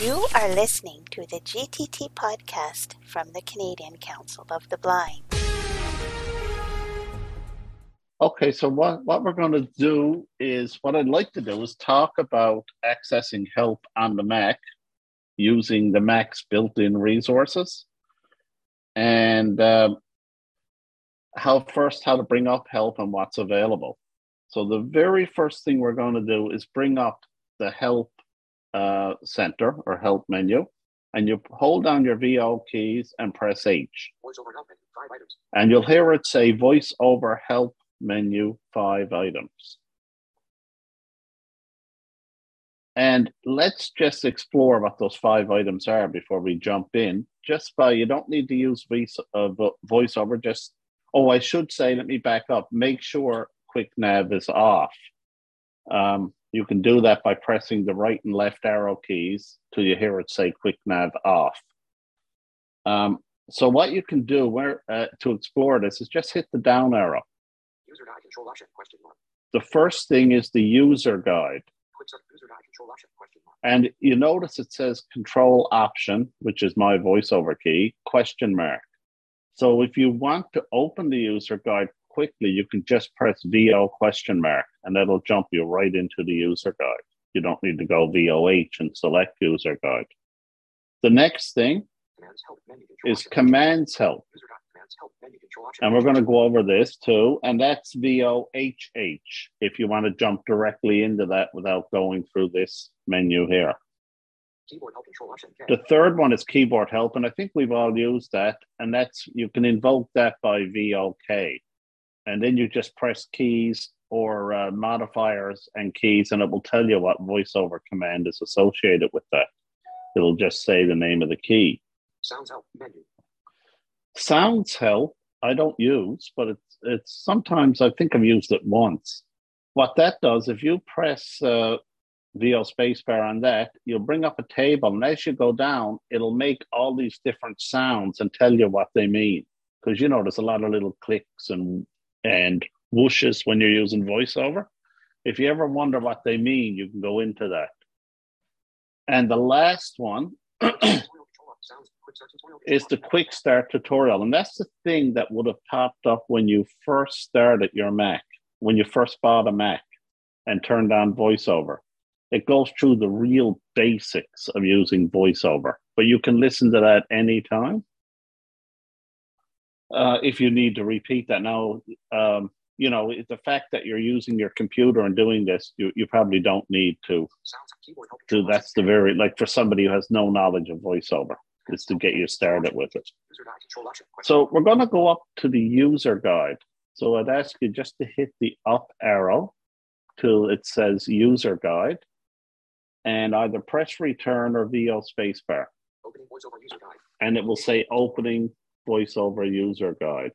You are listening to the GTT podcast from the Canadian Council of the Blind. Okay, so what, what we're going to do is what I'd like to do is talk about accessing help on the Mac using the Mac's built in resources and um, how first how to bring up help and what's available. So, the very first thing we're going to do is bring up the help uh, center or help menu, and you hold down your VO keys and press H. And you'll hear it say voice over help menu five items. And let's just explore what those five items are before we jump in. Just by, you don't need to use voice, uh, voiceover, just, oh, I should say, let me back up, make sure quick nav is off. Um, you can do that by pressing the right and left arrow keys till you hear it say quick nav off. Um, so what you can do where uh, to explore this is just hit the down arrow. User guide control option question mark. The first thing is the user guide. User guide control option question mark. And you notice it says control option, which is my voiceover key, question mark. So if you want to open the user guide quickly, you can just press VO question mark and that'll jump you right into the user guide. You don't need to go VOH and select user guide. The next thing is commands help. And we're going to go over this too. And that's VOHH if you want to jump directly into that without going through this menu here. The third one is keyboard help. And I think we've all used that. And that's you can invoke that by VOK. And then you just press keys or uh, modifiers and keys, and it will tell you what voiceover command is associated with that. It'll just say the name of the key. Sounds help menu. Sounds help I don't use, but it's it's sometimes I think I've used it once. What that does, if you press uh, VO spacebar on that, you'll bring up a table, and as you go down, it'll make all these different sounds and tell you what they mean. Because you know, there's a lot of little clicks and and whooshes when you're using voiceover. If you ever wonder what they mean, you can go into that. And the last one is the quick start tutorial. And that's the thing that would have popped up when you first started your Mac, when you first bought a Mac and turned on voiceover. It goes through the real basics of using voiceover, but you can listen to that anytime. Uh, if you need to repeat that. Now, um, you know, the fact that you're using your computer and doing this, you, you probably don't need to. To that's the very like for somebody who has no knowledge of voiceover, is to get you started with it. So we're going to go up to the user guide. So I'd ask you just to hit the up arrow till it says user guide, and either press return or VO spacebar. And it will say opening voiceover user guide.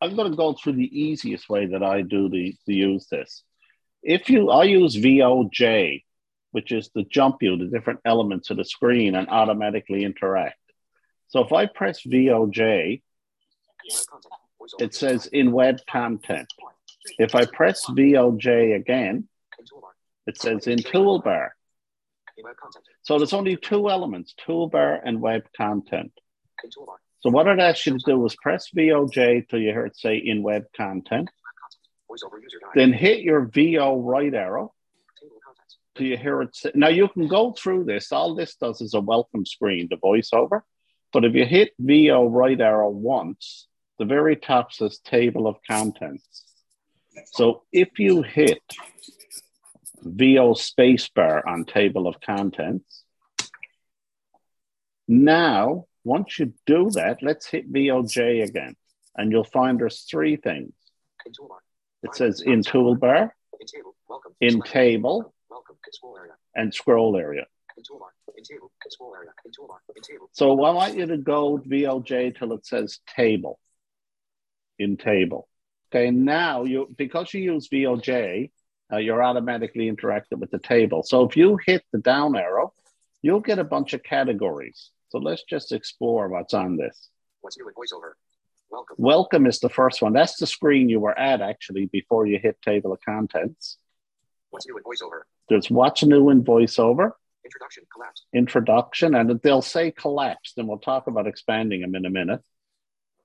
I'm going to go through the easiest way that I do the, to use this. If you, I use VOJ, which is to jump you to different elements of the screen and automatically interact. So if I press VOJ, it says in web content. If I press VOJ again, it says in toolbar. So there's only two elements, toolbar and web content. So what it asks you to do is press VOJ till you hear it say in web content. Then hit your VO right arrow till you hear it say. Now you can go through this. All this does is a welcome screen to voiceover. But if you hit VO right arrow once, the very top says table of contents. So if you hit VO spacebar on table of contents, now once you do that, let's hit VOJ again, and you'll find there's three things. It says in toolbar, in table, and scroll area. So I want you to go VOJ till it says table, in table. Okay, now you because you use VOJ, uh, you're automatically interacting with the table. So if you hit the down arrow, you'll get a bunch of categories. So let's just explore what's on this. What's new in VoiceOver? Welcome. Welcome is the first one. That's the screen you were at actually before you hit table of contents. What's new in VoiceOver? There's what's new in VoiceOver. Introduction. Collapsed. introduction, and they'll say collapse, and we'll talk about expanding them in a minute.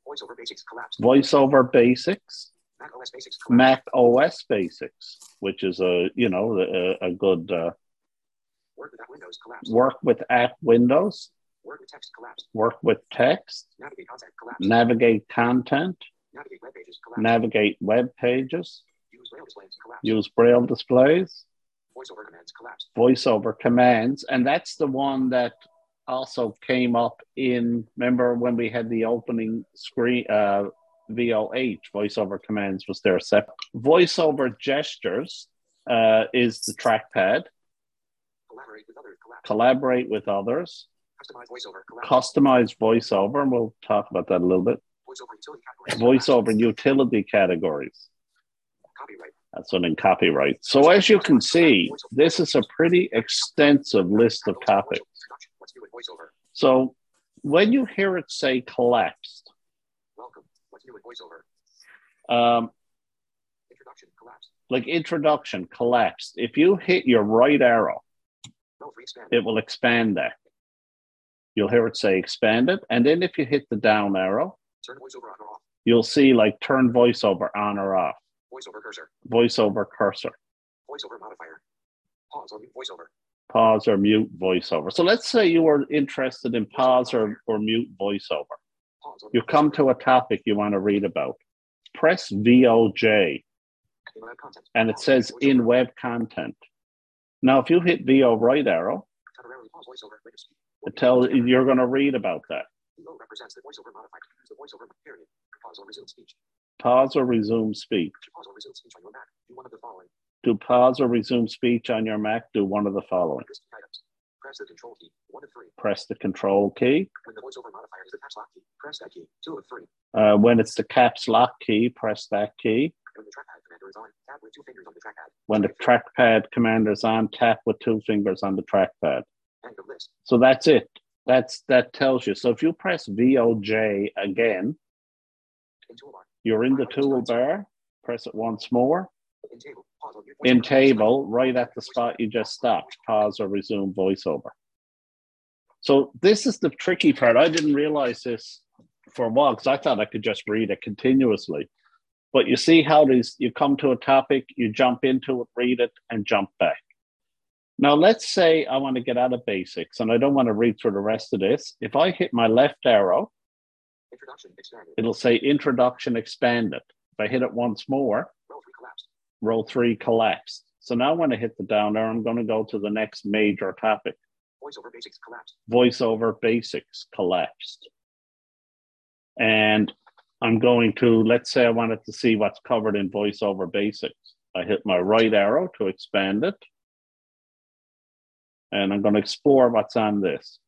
Voiceover basics. Collapsed. Voiceover basics, Mac OS basics. Collapsed. Mac OS basics, which is a you know a, a good uh, Word without Windows. Collapsed. work with app windows, Word with text. Collapsed. work with text, Navigate content. Collapsed. navigate content, Navigate web pages. Collapsed. navigate web pages, Use braille displays. Collapsed. use braille displays, Voiceover commands. Collapsed. voiceover commands, and that's the one that also came up in. Remember when we had the opening screen? Uh, VOH voiceover commands was there. Separate. Voiceover gestures uh, is the trackpad. Collaborate with others. Collaborate with others. Customize voiceover. Voiceover, and we'll talk about that a little bit. voiceover utility categories. Voiceover utility categories. Copyright. That's one in copyright. So as you can see, this is a pretty extensive list of topics. Introduction. What's new in voiceover? So when you hear it say collapsed, Welcome. What's new in voiceover? um, Introduction. Collapsed. like introduction, collapsed, if you hit your right arrow, Row three expand. it will expand that. You'll hear it say expanded. And then if you hit the down arrow, Turn voiceover on or off. you'll see like turn voiceover on or off, Voiceover cursor. voiceover cursor, Voiceover modifier. Pause or mute voiceover. pause or mute voiceover. So let's say you were interested in pause or, or mute voiceover. You come to a topic you want to read about. Press VOJ In web content. and it says in web content. Now, if you hit VO right arrow, Temporarily pause voiceover. Rate of speed. it tells you're going to read about that. Below represents the voiceover modifier. Use the voiceover period. Pause or resume speech. Pause or resume speech. To pause or resume speech on your Mac, do one of the following. To pause or resume speech on your Mac, do one of the following. List key items. Press the control key. One of three. Press the control key. When the voiceover modifier is the caps lock key, press that key. Two of three. Uh, when it's the caps lock key, press that key. When the trackpad commander is on, tap with two fingers on the trackpad. When the trackpad commander is on, tap with two fingers on the trackpad. So that's it. That's that tells you. So if you press VOJ again, you're in the toolbar. Press it once more. In table, right at the spot you just stopped. Pause or resume voiceover. So this is the tricky part. I didn't realize this for a while because I thought I could just read it continuously. But you see how these you come to a topic, you jump into it, read it, and jump back. Now let's say I want to get out of basics and I don't want to read through the rest of this. If I hit my left arrow, Introduction expanded. it'll say introduction expanded. If I hit it once more, Row three collapsed. row three collapsed. So now when I hit the down arrow, I'm going to go to the next major topic. Voiceover basics collapsed. voiceover basics collapsed. And I'm going to, let's say I wanted to see what's covered in voiceover basics. I hit my right arrow to expand it. And I'm going to explore what's on this.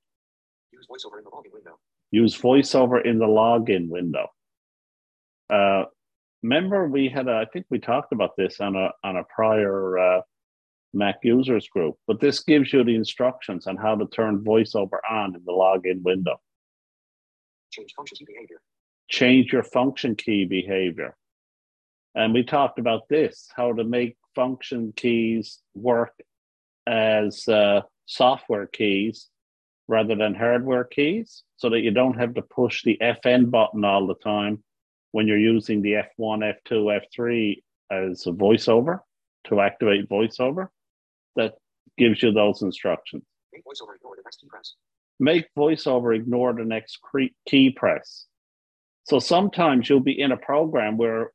Use voiceover in the login window. Use voiceover in the login window. Uh, remember, we had, a, I think we talked about this on a, on a prior uh, Mac users group, but this gives you the instructions on how to turn voiceover on in the login window. Change function key behavior. change your function key behavior. And we talked about this how to make function keys work as uh, software keys rather than hardware keys so that you don't have to push the FN button all the time when you're using the F1, F2, F3 as a voiceover to activate voiceover. That gives you those instructions. Make voiceover ignore the next key press. make voiceover ignore the next key press. So sometimes you'll be in a program where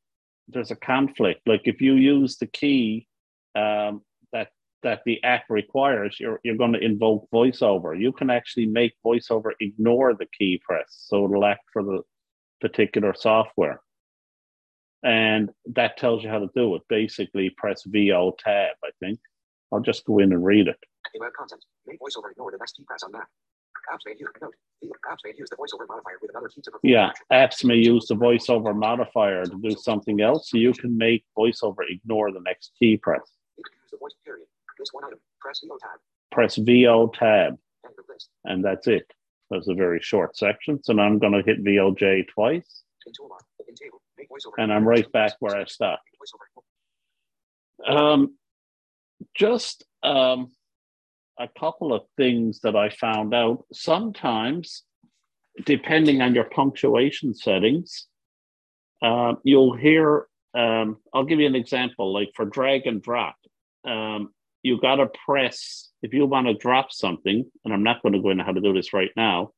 there's a conflict. Like if you use the key um, that the app requires, you're you're going to invoke voiceover. You can actually make voiceover ignore the key press, so it'll act for the particular software. And that tells you how to do it. Basically, press VO tab. I think I'll just go in and read it. In web content. Make voiceover ignore the next key press on Mac. Apps may use note. The apps may use the voiceover modifier with another key to perform Yeah, apps may use the voiceover modifier to do something else. So you can make voiceover ignore the next key press. Use the voice period. List one item. Press VO tab. Press VO tab, End of list. and that's it. That's a very short section. So now I'm going to hit VOJ twice, In toolbar. In table. Make voiceover. and I'm right back where I stopped. Um, just um, a couple of things that I found out. Sometimes, depending on your punctuation settings, uh, you'll hear. Um, I'll give you an example. Like for drag and drop, um, you got to press if you want to drop something. And I'm not going to go into how to do this right now.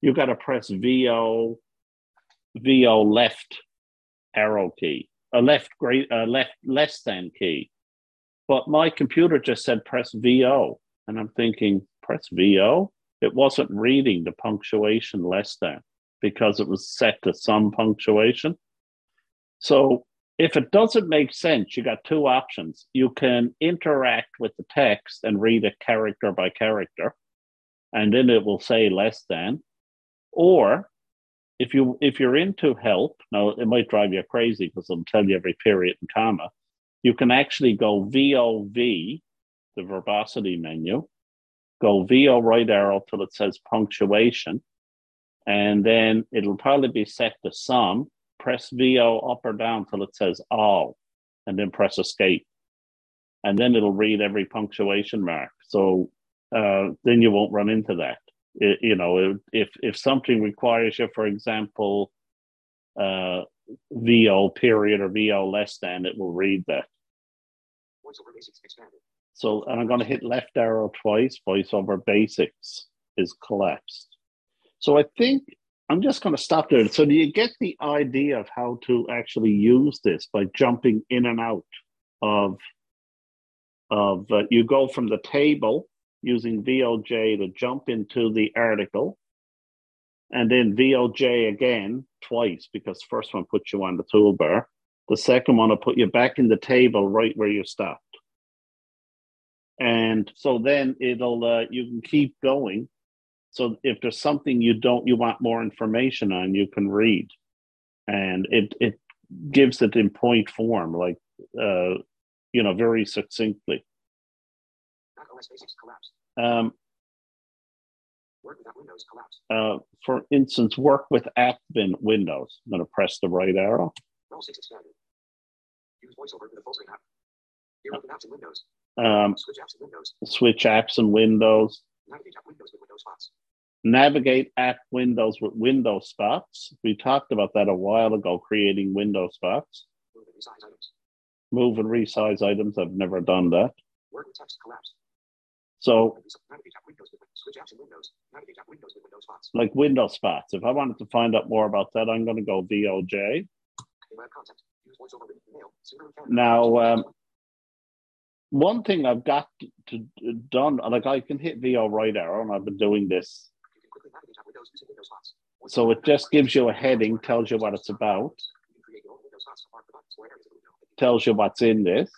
You got to press VO, VO left arrow key, a left great, a left less than key. But my computer just said press VO. And I'm thinking, press VO? It wasn't reading the punctuation less than because it was set to some punctuation. So if it doesn't make sense, you got two options. You can interact with the text and read it character by character, and then it will say less than. Or if you if you're into help, now it might drive you crazy because it'll tell you every period and comma. You can actually go VOV the verbosity menu, go VO right arrow till it says punctuation, and then it'll probably be set to some. Press VO up or down till it says all, and then press escape. And then it'll read every punctuation mark. So uh, then you won't run into that. It, you know, if if something requires you, for example, uh, VO period or VO less than, it will read that. So, and I'm going to hit left arrow twice, voiceover basics is collapsed. So I think I'm just going to stop there. So do you get the idea of how to actually use this by jumping in and out of, of uh, you go from the table using VOJ to jump into the article and then VOJ again twice because first one puts you on the toolbar. The second one will put you back in the table right where you stopped and so then it'll uh, you can keep going so if there's something you don't you want more information on you can read and it it gives it in point form like uh you know very succinctly um uh for instance work with app bin windows i'm going to press the right arrow. Use voiceover with a full screen app. Um Switch apps and Windows. switch apps and windows. Navigate app windows with window spots we talked about that a while ago creating window spots Move and resize items. move and resize items i've never done that Word with text collapsed. so Windows with switch apps and Windows. Windows with like window spots. If I wanted to find out more about that, I'm going to go VOJ. Web content. Use voiceover with mail. Sooner and Now, um, One thing I've got to, to done, like I can hit VO right arrow, and I've been doing this. So it just gives you a heading, tells you what it's about, tells you what's in this.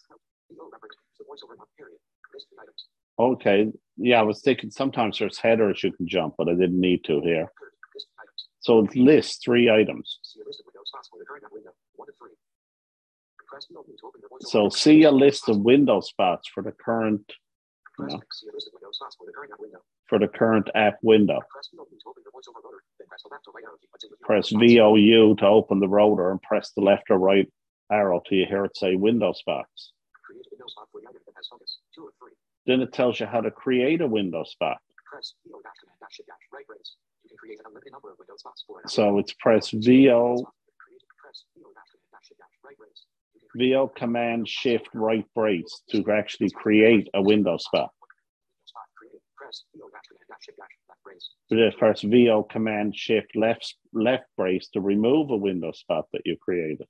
Okay, yeah, I was thinking sometimes there's headers you can jump, but I didn't need to here. So it lists three items. So see a list of window spots for the current Press no. see a list of Windows spots for the current app window. for the current app window. Press the open to open the voiceover rotor. Then press the left or right arrow key. What's in the Press VOU to open the rotor and press the left or right arrow till you hear it say window spots. Create a window spot for the item that has focus. Two or three. Then it tells you how to create a window spot. Press VO dash command dash shift dash right brace. You can create an unlimited number of window spots for an. So it's press VO, Create- press VO dash command dash shift dash right brace. You can create VO command shift right brace to actually create a window spot. Press VO command shift left left brace to remove a window spot that you created.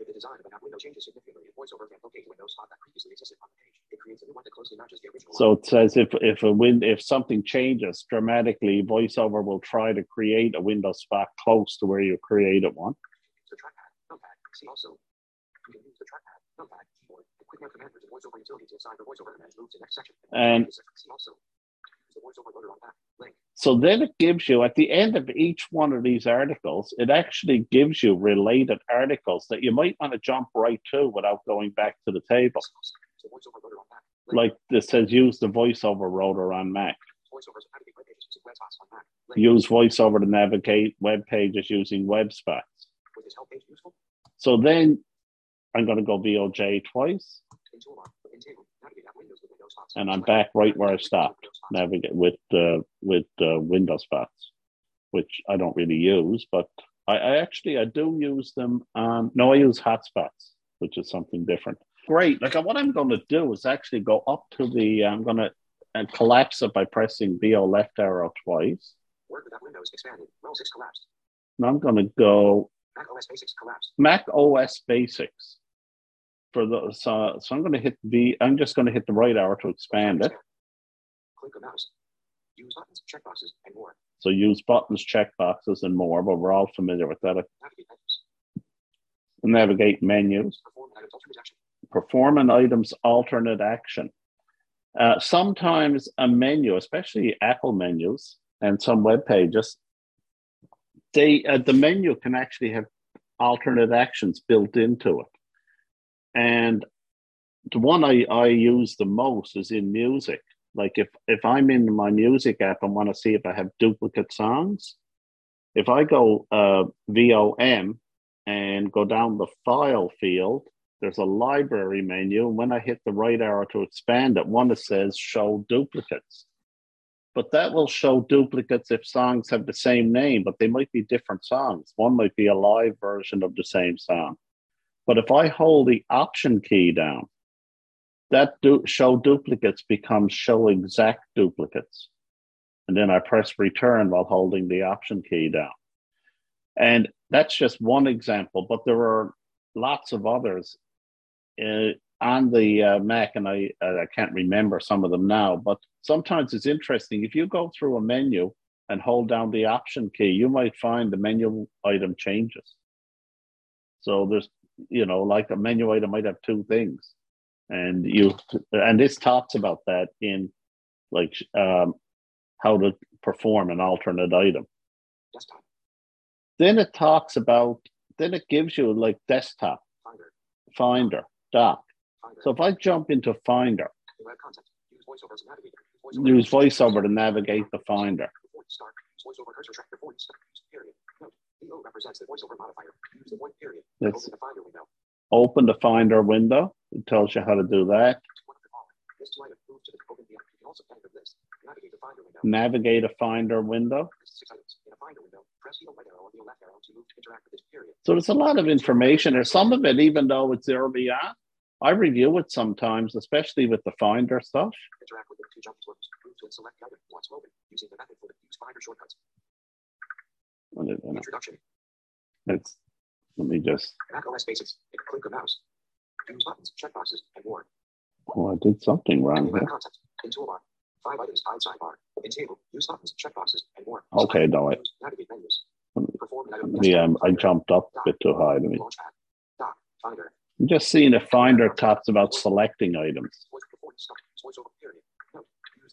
If the design of an app window changes significantly, if VoiceOver can't locate a window spot that previously existed on the page, it creates a new one that closely matches the original. So it says if if a win if something changes dramatically, VoiceOver will try to create a window spot close to where you created one. The trackpad, numpad. See also. You can use the trackpad, numpad, keyboard, and quick command with the VoiceOver utility to assign the VoiceOver move to next section. And- see also. The VoiceOver rotor on that link. So then it gives you at the end of each one of these articles, it actually gives you related articles that you might want to jump right to without going back to the table. Use the VoiceOver rotor on that. Like this says, use the voiceover rotor on Mac. VoiceOvers navigate web pages using web spots on Mac. Link. Use voiceover to navigate web pages using web spots. Was this help page useful? So then I'm going to go VOJ twice. In toolbar, in table, Navigate at Windows with window spots. and I'm back right where I stopped. Navigate with uh, with uh, window spots, which I don't really use, but I, I actually I do use them. Um, no, I use hotspots, which is something different. Great. Like what I'm going to do is actually go up to the. I'm going to and collapse it by pressing VO left arrow twice. Word without Windows expanded. Roll 6 collapsed. And I'm going to go Mac OS Basics collapsed. Mac OS Basics. For the so, so I'm going to hit the. I'm just going to hit the right arrow to expand it. Click the mouse. Use buttons, checkboxes, and more. So use buttons, checkboxes, and more. But we're all familiar with that. Navigate menus. Navigate menus. Perform items alternate action. perform an item's alternate action. Uh, sometimes a menu, especially Apple menus and some web pages, they uh, the menu can actually have alternate actions built into it. And the one I, I use the most is in music. Like if if I'm in my music app and want to see if I have duplicate songs, if I go uh, VOM and go down the file field, there's a library menu. And when I hit the right arrow to expand it, one that says show duplicates. But that will show duplicates if songs have the same name, but they might be different songs. One might be a live version of the same song. But if I hold the option key down, that du- show duplicates becomes show exact duplicates. And then I press return while holding the option key down. And that's just one example, but there are lots of others uh, on the uh, Mac, and I uh, I can't remember some of them now. But sometimes it's interesting if you go through a menu and hold down the Option key, you might find the menu item changes. So there's you know like a menu item might have two things, and you and this talks about that in like um, how to perform an alternate item. Desktop. Then it talks about then it gives you like desktop Finder. Finder, Dock. Finder. So if I jump into Finder, web content. Use voiceover to navigate. use VoiceOver to navigate the Finder. VO represents the voiceover modifier. Use the void period. Let's Open the Finder window. open the Finder window. It tells you how to do that. One of the following. This two item. Move to the open the. You can also edit. Navigate the Finder window. Navigate a Finder window. Six items. In a Finder window, press the right arrow the left arrow to move to interact with this period. So there's a lot of information there. Some of it, even though it's early on, I review it sometimes, especially with the Finder stuff. Interact with the two jump to and select item once open. Using the method for the use Finder shortcuts. Introduction. It's, let me just, Mac OS Basics. Click the mouse. Use buttons, checkboxes, and more. oh, I did something wrong web content. In toolbar. Five items hide sidebar. In table. Use buttons, checkboxes, and more. Okay, no, I, Navigate menus. Perform the, um, I jumped up a bit too high to me. Dock. Finder. I'm just seeing if Finder talks about selecting items.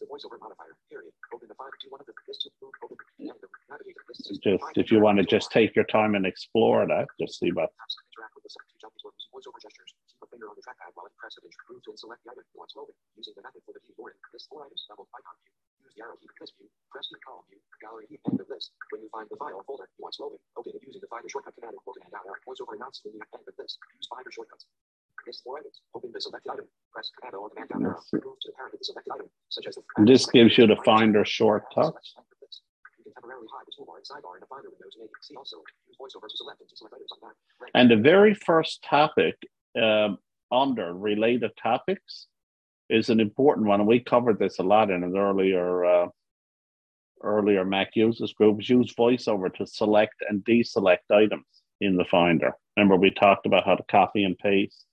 The voiceover modifier. Period. Open the Finder. Do one of the this to move. Open. End of. Navigate. This is Just if you want to just take your time and explore that, just see what. Interact with the select jump tools. Voiceover gestures. Keep a finger on the trackpad while you press it and move to and select the item once open. Using the method for the keyboard. List four items. Double icon view. Use the arrow key. List view. Press the column view. Gallery view. End of list. When you find the file or folder you want to open, open it using the Finder shortcut command or down arrow. Voiceover you end of list. Use Finder shortcuts. This gives you the Finder that. And the very first topic um, under related topics is an important one. And we covered this a lot in an earlier uh, earlier Mac users groups. Use VoiceOver to select and deselect items in the Finder. Remember, we talked about how to copy and paste.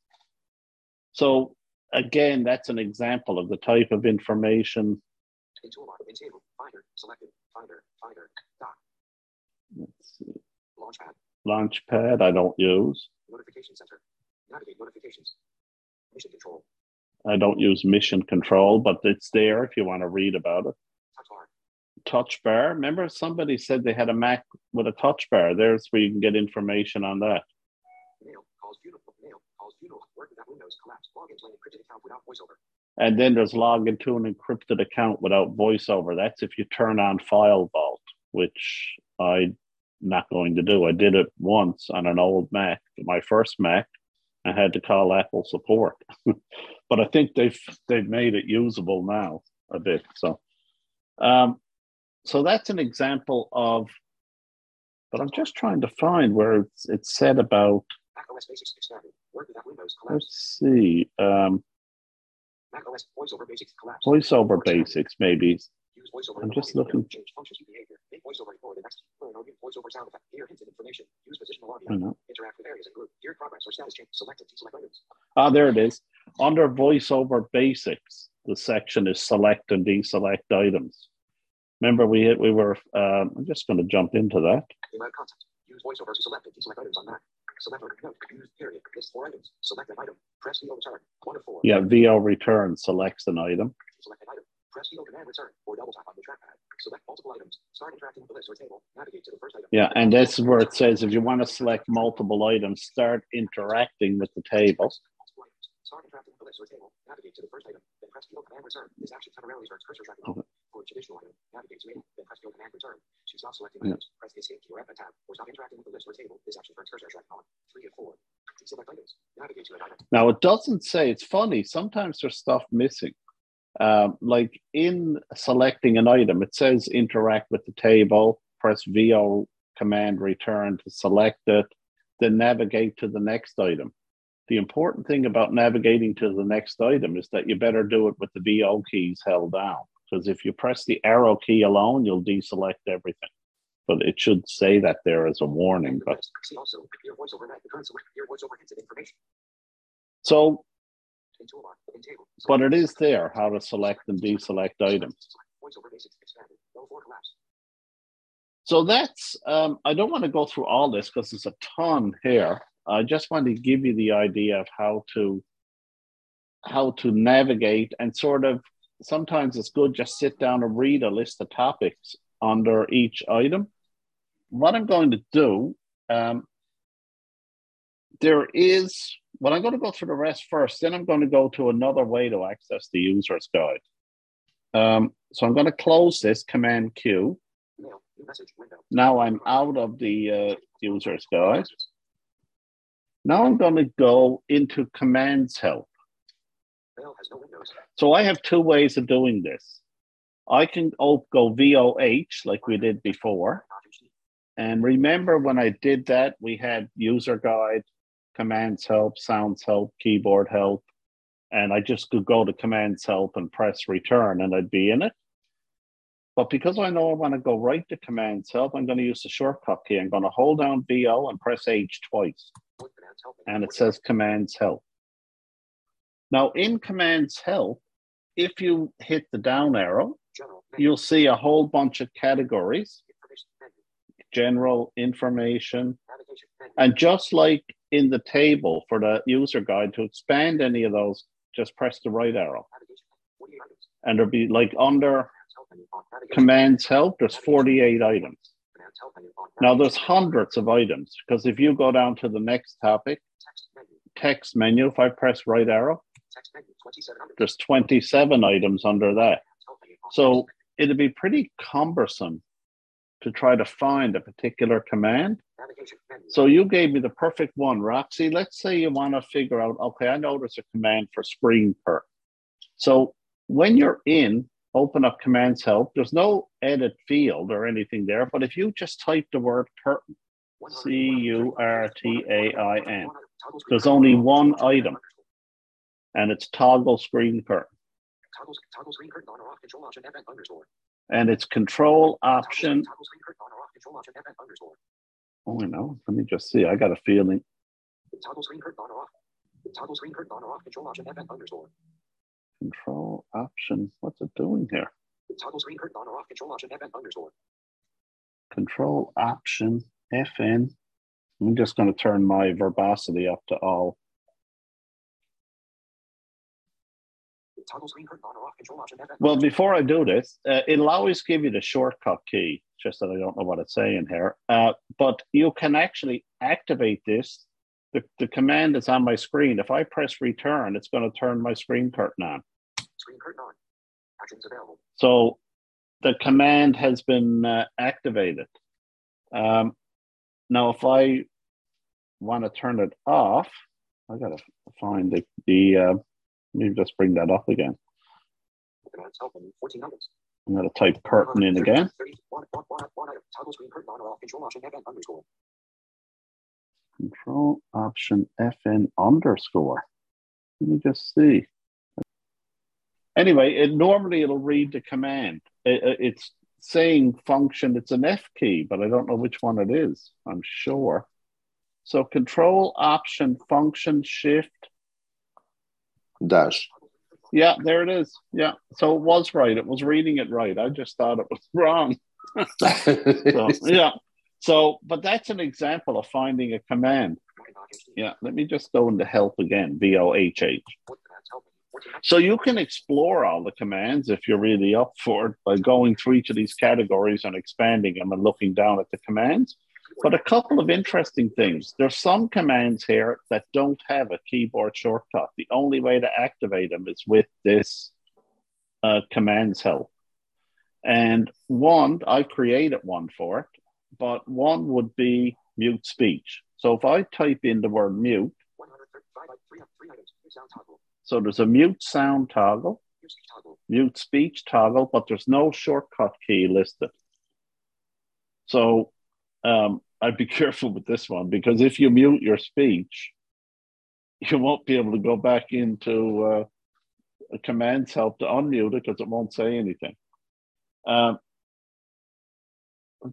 So again, that's an example of the type of information. In toolbar, in table, Finder, selected, Finder, Finder, Dock, Let's see, Launchpad, Launchpad, I don't use. Notification Center, Navigate notifications, Mission Control, I don't use Mission Control, but it's there if you want to read about it. Touch Bar, touch bar. Remember, somebody said they had a Mac with a touch bar. There's where you can get information on that. Mail, calls beautiful, Mail, calls beautiful, without Windows, collapse, log into an encrypted account without voiceover. And then there's log into an encrypted account without voiceover. That's if you turn on FileVault, which I'm not going to do. I did it once on an old Mac, my first Mac, I had to call Apple support. but I think they've they've made it usable now a bit. So um, so that's an example of but I'm just trying to find where it's it's said about Mac OS Basics expanded. Work without Windows collapse. let's see. Um, Mac OS voiceover basics collapse. voiceover basics maybe. I'm just looking. Change functions to behavior. Make voiceover the next. Learn or voiceover sound effect. Hear hints and information. Use positional audio. Interact with areas and group. Hear progress or status change. Select and deselect items. Ah, there it is. Under voiceover basics, the section is select and deselect items. Remember, we hit, we were. Um, I'm just going to jump into that. Use voiceover to select and deselect items on Mac. Select note. Use period. List four items. Select an item. Press VO return. One of four. Yeah, VO return selects an item. Select an item. Press VO command return or double tap on the trackpad. Select multiple items. Start interacting with the list or table. Navigate to the first item. Yeah, and this is where it says if you want to select multiple items, start interacting with the table. Start interacting with the list or table. Navigate to the first item. Then press VO command return. This action temporarily starts cursor tracking. Okay. For each additional item, navigate to it. Then press VO command return. To stop selecting Yeah. items, press the escape key or F tab. Or stop interacting with the list or table. This action turns cursor tracking on. Three of four. Deselect items. Navigate to an item. Now it doesn't say. It's funny. Sometimes there's stuff missing. Um, like in selecting an item, it says interact with the table. Press VO command return to select it. Then navigate to the next item. The important thing about navigating to the next item is that you better do it with the VO keys held down. Because if you press the arrow key alone, you'll deselect everything. But it should say that there as a warning. But See also, your voiceover net, the current select, your voiceover hints and information. so, In toolbar, in table. but it is there how to select and deselect items. Voiceover basics expanded. Level four collapse. So that's, um, I don't want to go through all this because there's a ton here. I just want to give you the idea of how to how to navigate and sort of sometimes it's good just sit down and read a list of topics under each item. What I'm going to do, um, there is, well, I'm going to go through the rest first, then I'm going to go to another way to access the user's guide. Um, so I'm going to close this Command Q. Now I'm out of the uh, user's guide. Now I'm going to go into commands help. Mail has no windows. So I have two ways of doing this. I can go VOH like we did before. And remember when I did that, we had user guide, commands help, sounds help, keyboard help. And I just could go to commands help and press return and I'd be in it. But because I know I want to go right to commands help, I'm going to use the shortcut key. I'm going to hold down VO and press H twice. Voice commands help. and it says commands help. Now, in commands help, if you hit the down arrow, you'll see a whole bunch of categories general information. And just like in the table for the user guide, to expand any of those, just press the right arrow. Navigation. 48 items. And there'll be like under Commands help menu on navigation. commands help, there's 48 items. Commands help menu on Now, there's hundreds of items because if you go down to the next topic, text menu, if I press right arrow, Text menu. 27 items. there's 27 items under that. Commands help menu on So it'd be pretty cumbersome to try to find a particular command. So you gave me the perfect one, Roxy. Let's say you want to figure out, okay, I know there's a command for screen per. So when you're in, open up commands help. There's no edit field or anything there, but if you just type the word curtain, C U R T A I N. There's only one item. And it's toggle screen curtain, Toggle, toggle screen curtain on or off control option FN underscore. and it's control Toggle- option. Toggle screen curtain on or off control option FN underscore. Oh, I know. Let me just see. I got a feeling. Toggle screen curtain on or off. Toggle screen curtain on or off control option FN underscore. Control option. What's it doing here? Toggle screen curtain on or off control option FN underscore. Control option FN. I'm just going to turn my verbosity up to all. Toggle screen curtain on or off control option Well, before I do this, uh, it'll always give you the shortcut key, just that I don't know what it's saying here. Uh, but you can actually activate this. The, the command is on my screen. If I press return, it's going to turn my screen curtain on. Screen curtain on. Actions available. So the command has been uh, activated. Um, now, if I want to turn it off, I gotta find the the. Uh, let me just bring that up again. Commands open. 14. I'm gonna type curtain in again. 30, one, one, one, one item. Toggle screen curtain on or off. Control option FN underscore. Control Option FN underscore. Let me just see. Anyway, it normally it'll read the command. It- it's saying function. It's an F key, but I don't know which one it is. I'm sure. So Control Option Function Shift. Dash. Yeah, there it is. Yeah, so it was right. It was reading it right. I just thought it was wrong. So, yeah. So, but that's an example of finding a command. Yeah, let me just go into help again. V O H H. Commands open. 14 items. So you can explore all the commands if you're really up for it by going through each of these categories and expanding them and looking down at the commands. But a couple of interesting things. There's some commands here that don't have a keyboard shortcut. The only way to activate them is with this uh, commands help. And one, I've created one for it, but one would be mute speech. So if I type in the word mute, 135 three, three items. New sound toggle. so there's a mute sound toggle. mute speech toggle, but there's no shortcut key listed. So um, I'd be careful with this one because if you mute your speech, you won't be able to go back into uh, a commands help to unmute it because it won't say anything. Um,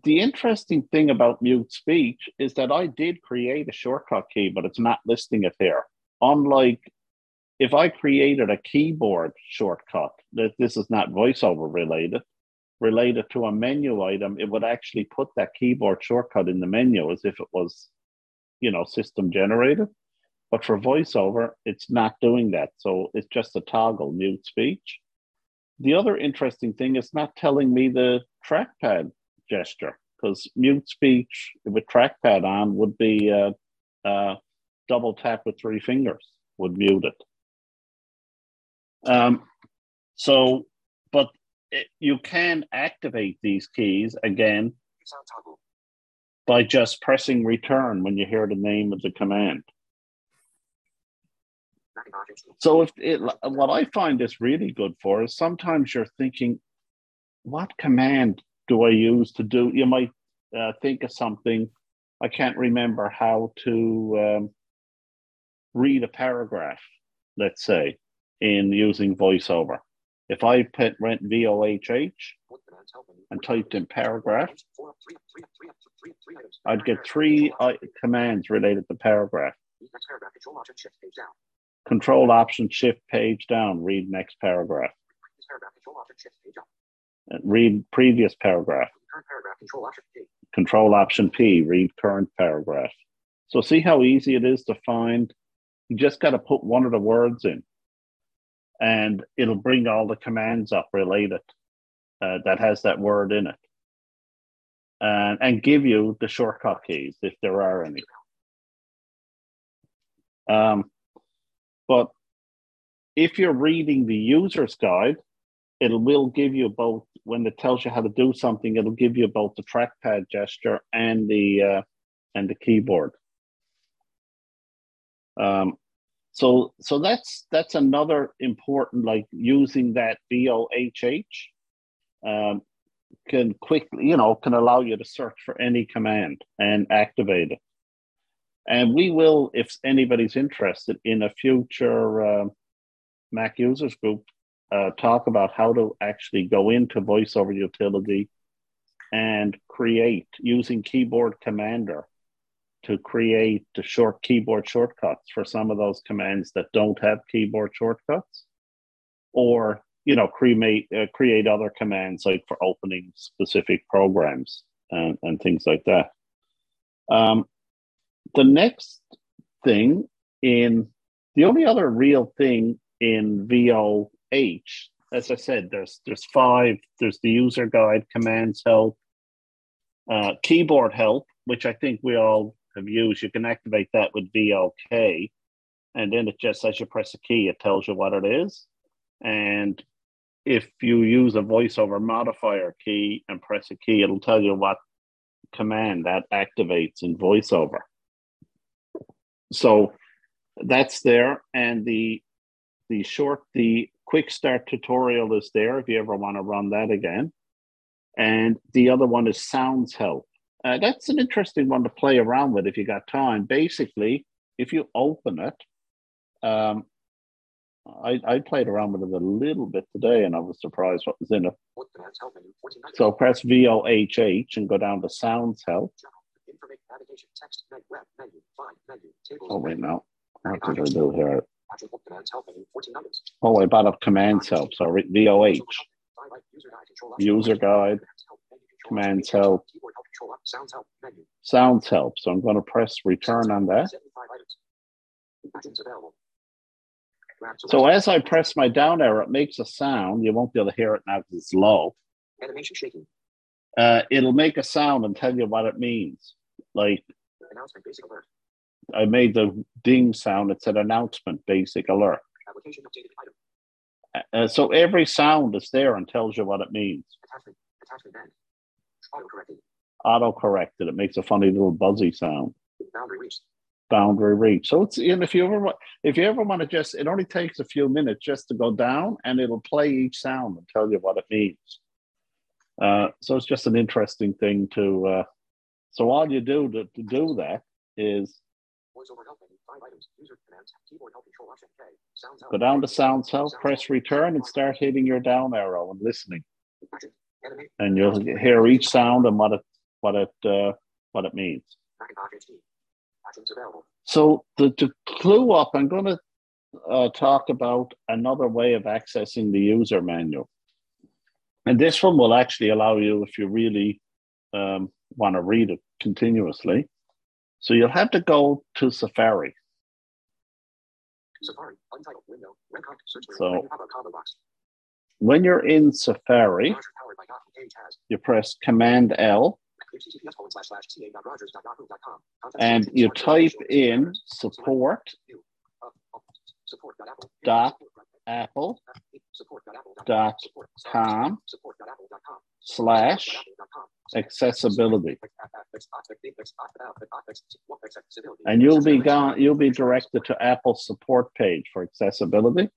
the interesting thing about mute speech is that I did create a shortcut key, but it's not listing it here. Unlike if I created a keyboard shortcut, that this is not voiceover related, related to a menu item, it would actually put that keyboard shortcut in the menu as if it was, you know, system generated. But for voiceover, it's not doing that. So it's just a toggle mute speech. The other interesting thing is not telling me the trackpad gesture because mute speech with trackpad on would be a, uh, double tap with three fingers would mute it. Um, so, but it, you can activate these keys again New sound toggle. by just pressing return when you hear the name of the command. So if it, what I find this really good for is sometimes you're thinking, what command do I use to do? You might uh, think of something. I can't remember how to um, read a paragraph, let's say, in using voiceover. If I put went VOHH and typed in paragraph. I'd get three uh, commands related to paragraph. Control option shift page down. Read next paragraph. Uh, Read previous paragraph. Control Option P, read current paragraph. So see how easy it is to find. You just got to put one of the words in, and it'll bring all the commands up related uh, that has that word in it, and and give you the shortcut keys if there are any. Um, but if you're reading the user's guide, it will give you both when it tells you how to do something. It'll give you both the trackpad gesture and the uh, and the keyboard. Um, so so that's that's another important like using that VOHH um, can quickly you know can allow you to search for any command and activate it. And we will, if anybody's interested in a future uh, Mac users group, uh, talk about how to actually go into VoiceOver Utility and create using Keyboard Commander to create the short keyboard shortcuts for some of those commands that don't have keyboard shortcuts, or you know create uh, create other commands like for opening specific programs and, and things like that. Um, the next thing in the only other real thing in VOH, as I said, there's there's five. There's the user guide, commands help, uh, keyboard help, which I think we all have used. You can activate that with VOK, and then it just as you press a key, it tells you what it is. And if you use a voiceover modifier key and press a key, it'll tell you what command that activates in voiceover. So that's there, and the the short the quick start tutorial is there if you ever want to run that again. And the other one is Sounds Help. Uh, that's an interesting one to play around with if you got time. Basically, if you open it, um, I, I played around with it a little bit today and I was surprised what was in it. Voice commands help menu. 14 items. So press VOHH and go down to Sounds Help. General. Navigation. Text. Menu. Web. Menu. Find. Menu. Oh, wait, no. What did I do here? Action book commands help menu. 14 items. Oh, I brought up Commands Help. Sorry, VOH. User guide. Commands help. Sounds help. Sounds Help. So I'm going to press return on that. 75 items. Actions available. Grab to So as I press my down arrow, it makes a sound. You won't be able to hear it now because it's low. Animation shaking. Uh, it'll make a sound and tell you what it means. Like Announcement. Basic alert. I made the ding sound. It said announcement, basic alert. Application updated item. Uh, so every sound is there and tells you what it means. Attachment. Attachment. Auto corrected. It makes a funny little buzzy sound. Boundary reached. Boundary reach. So it's and if you ever want, if you ever want to just, it only takes a few minutes just to go down, and it'll play each sound and tell you what it means. Uh, so it's just an interesting thing to. Uh, so all you do to, to do that is Voice over help menu. Five items. User commands. Keyboard help. Control option K. Sounds help. go down to Sounds Help, press return, and start hitting your down arrow and listening. And you'll hear each sound and what it what it uh, what it means. Macintosh HD. Actions available. So to, to clue up, I'm going to uh, talk about another way of accessing the user manual. And this one will actually allow you, if you really um, want to read it continuously. So you'll have to go to Safari. Safari. Untitled window. Record. Search. So- When you're in Safari, Roger powered by Yahoo. Page has. you press Command L https colon slash slash ta.rogers.yahoo.com. Content and you type in support Dot apple dot com slash accessibility Accessibility. And you'll be gone, you'll be directed to Apple's support page for accessibility.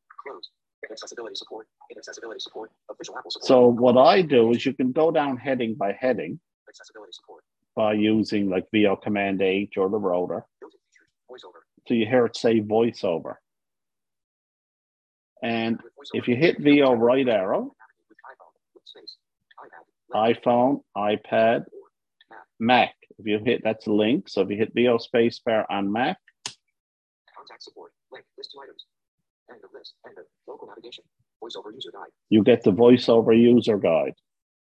Accessibility support. Inaccessibility support. Official Apple support. So what I do is you can go down heading by heading accessibility support. by using like VO Command H or the rotor. Voiceover. So you hear it say voiceover. And if you hit VO right arrow, iPhone. iPad. iPhone, iPad, Mac. If you hit that's a link. So if you hit VO spacebar on Mac, Contact support. Link. List two items. End of list. End of local navigation. Voiceover user guide. you get the voiceover user guide,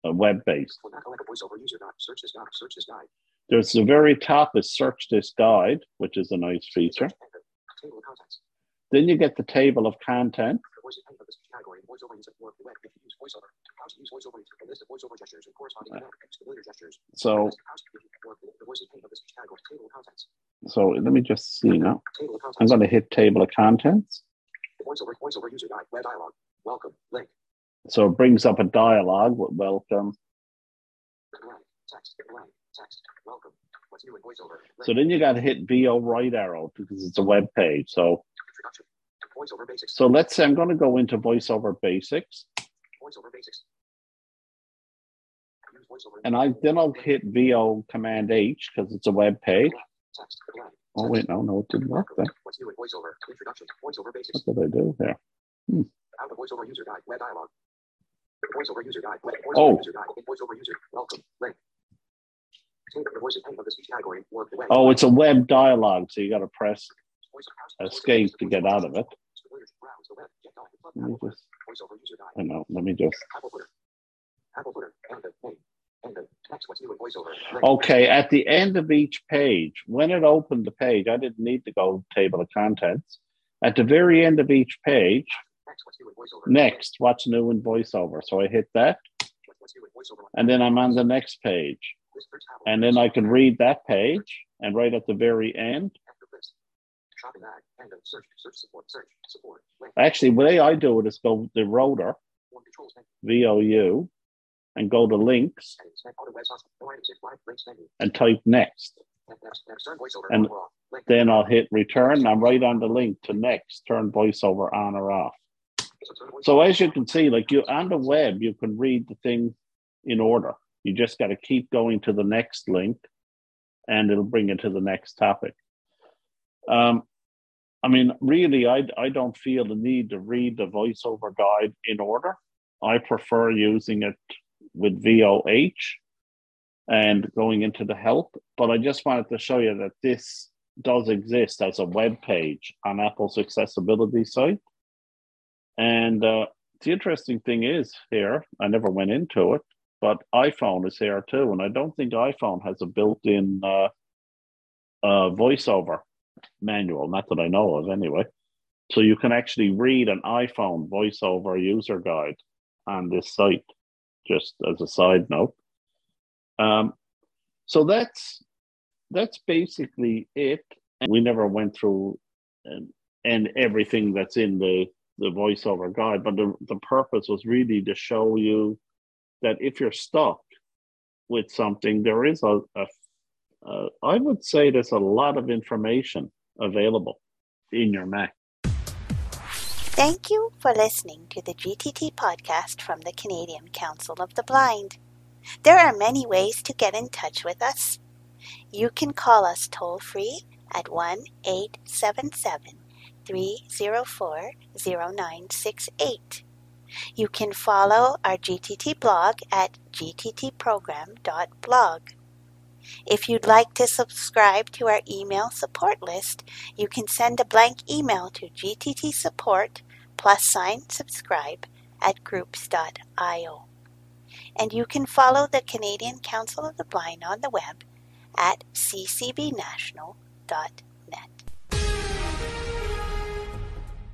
a web based. For Mac OS voiceover user guide. Search this guide. Search this guide. There's the very top is search this guide, which is a nice feature. Search end of. Table of contents. Then you get the table of content. The voice and of this category. Voiceover user work the web. If you use voiceover. How to use. A list of voiceover gestures and corresponding command familiar gestures. So List of how to if the voice and of this category. Table of contents. so let me just see now. Table of contents. I'm going to hit table of contents. Voiceover. Voiceover user guide. Web dialog. Welcome. Link. So it brings up a dialogue with welcome. Text. Text. Welcome. What's new in voiceover? Link. So then you got to hit VO right arrow because it's a web page. So Introduction. Voiceover basics. so let's say I'm going to go into voiceover basics Voiceover basics. Voiceover. and I then I'll hit VO command H because it's a web page. Text. Oh wait, no, no, it didn't work there. What's new in voiceover? Introduction. Voiceover basics. What did I do there? Hmm. Out of voiceover user guide. Web dialog. Voiceover user guide. Web. Voiceover Oh. user guide. Voiceover user. Welcome. Link. Take the voice of the speech category. Work the web. Oh, it's a web dialogue, so you got to press escape to get out of it. Browse the web. Get going. Let me just, Voiceover user guide. I know, let me just. Okay, at the end of each page, when it opened the page, I didn't need to go table of contents. At the very end of each page, Next. What's new in voiceover? next, what's new in voiceover? So I hit that, and then I'm on the next page. And then I can read that page, and right at the very end, actually, the way I do it is go the rotor, Form controls menu. And go to links and type next. And. Then I'll hit return. and I'm right on the link to next. Turn voiceover on or off. So So as you can see, like you on the web, you can read the thing in order. You just got to keep going to the next link, and it'll bring you to the next topic. Um, I mean, really, I I don't feel the need to read the voiceover guide in order. I prefer using it with VOH and going into the help. But I just wanted to show you that this does exist as a web page on Apple's accessibility site. And uh, the interesting thing is here, I never went into it, but iPhone is here too. And I don't think iPhone has a built in uh, uh, voiceover manual, not that I know of anyway. So you can actually read an iPhone voiceover user guide on this site, just as a side note. Um, so that's that's basically it. And we never went through and, and everything that's in the the voiceover guide, but the, the purpose was really to show you that if you're stuck with something, there is a, a, a I would say there's a lot of information available in your Mac. Thank you for listening to the GTT podcast from the Canadian Council of the Blind. There are many ways to get in touch with us. You can call us toll free at 1 877 304 0968. You can follow our GTT blog at gttprogram.blog. If you'd like to subscribe to our email support list, you can send a blank email to gttsupport plus sign subscribe at groups.io. And you can follow the Canadian Council of the Blind on the web at ccbnational.ca.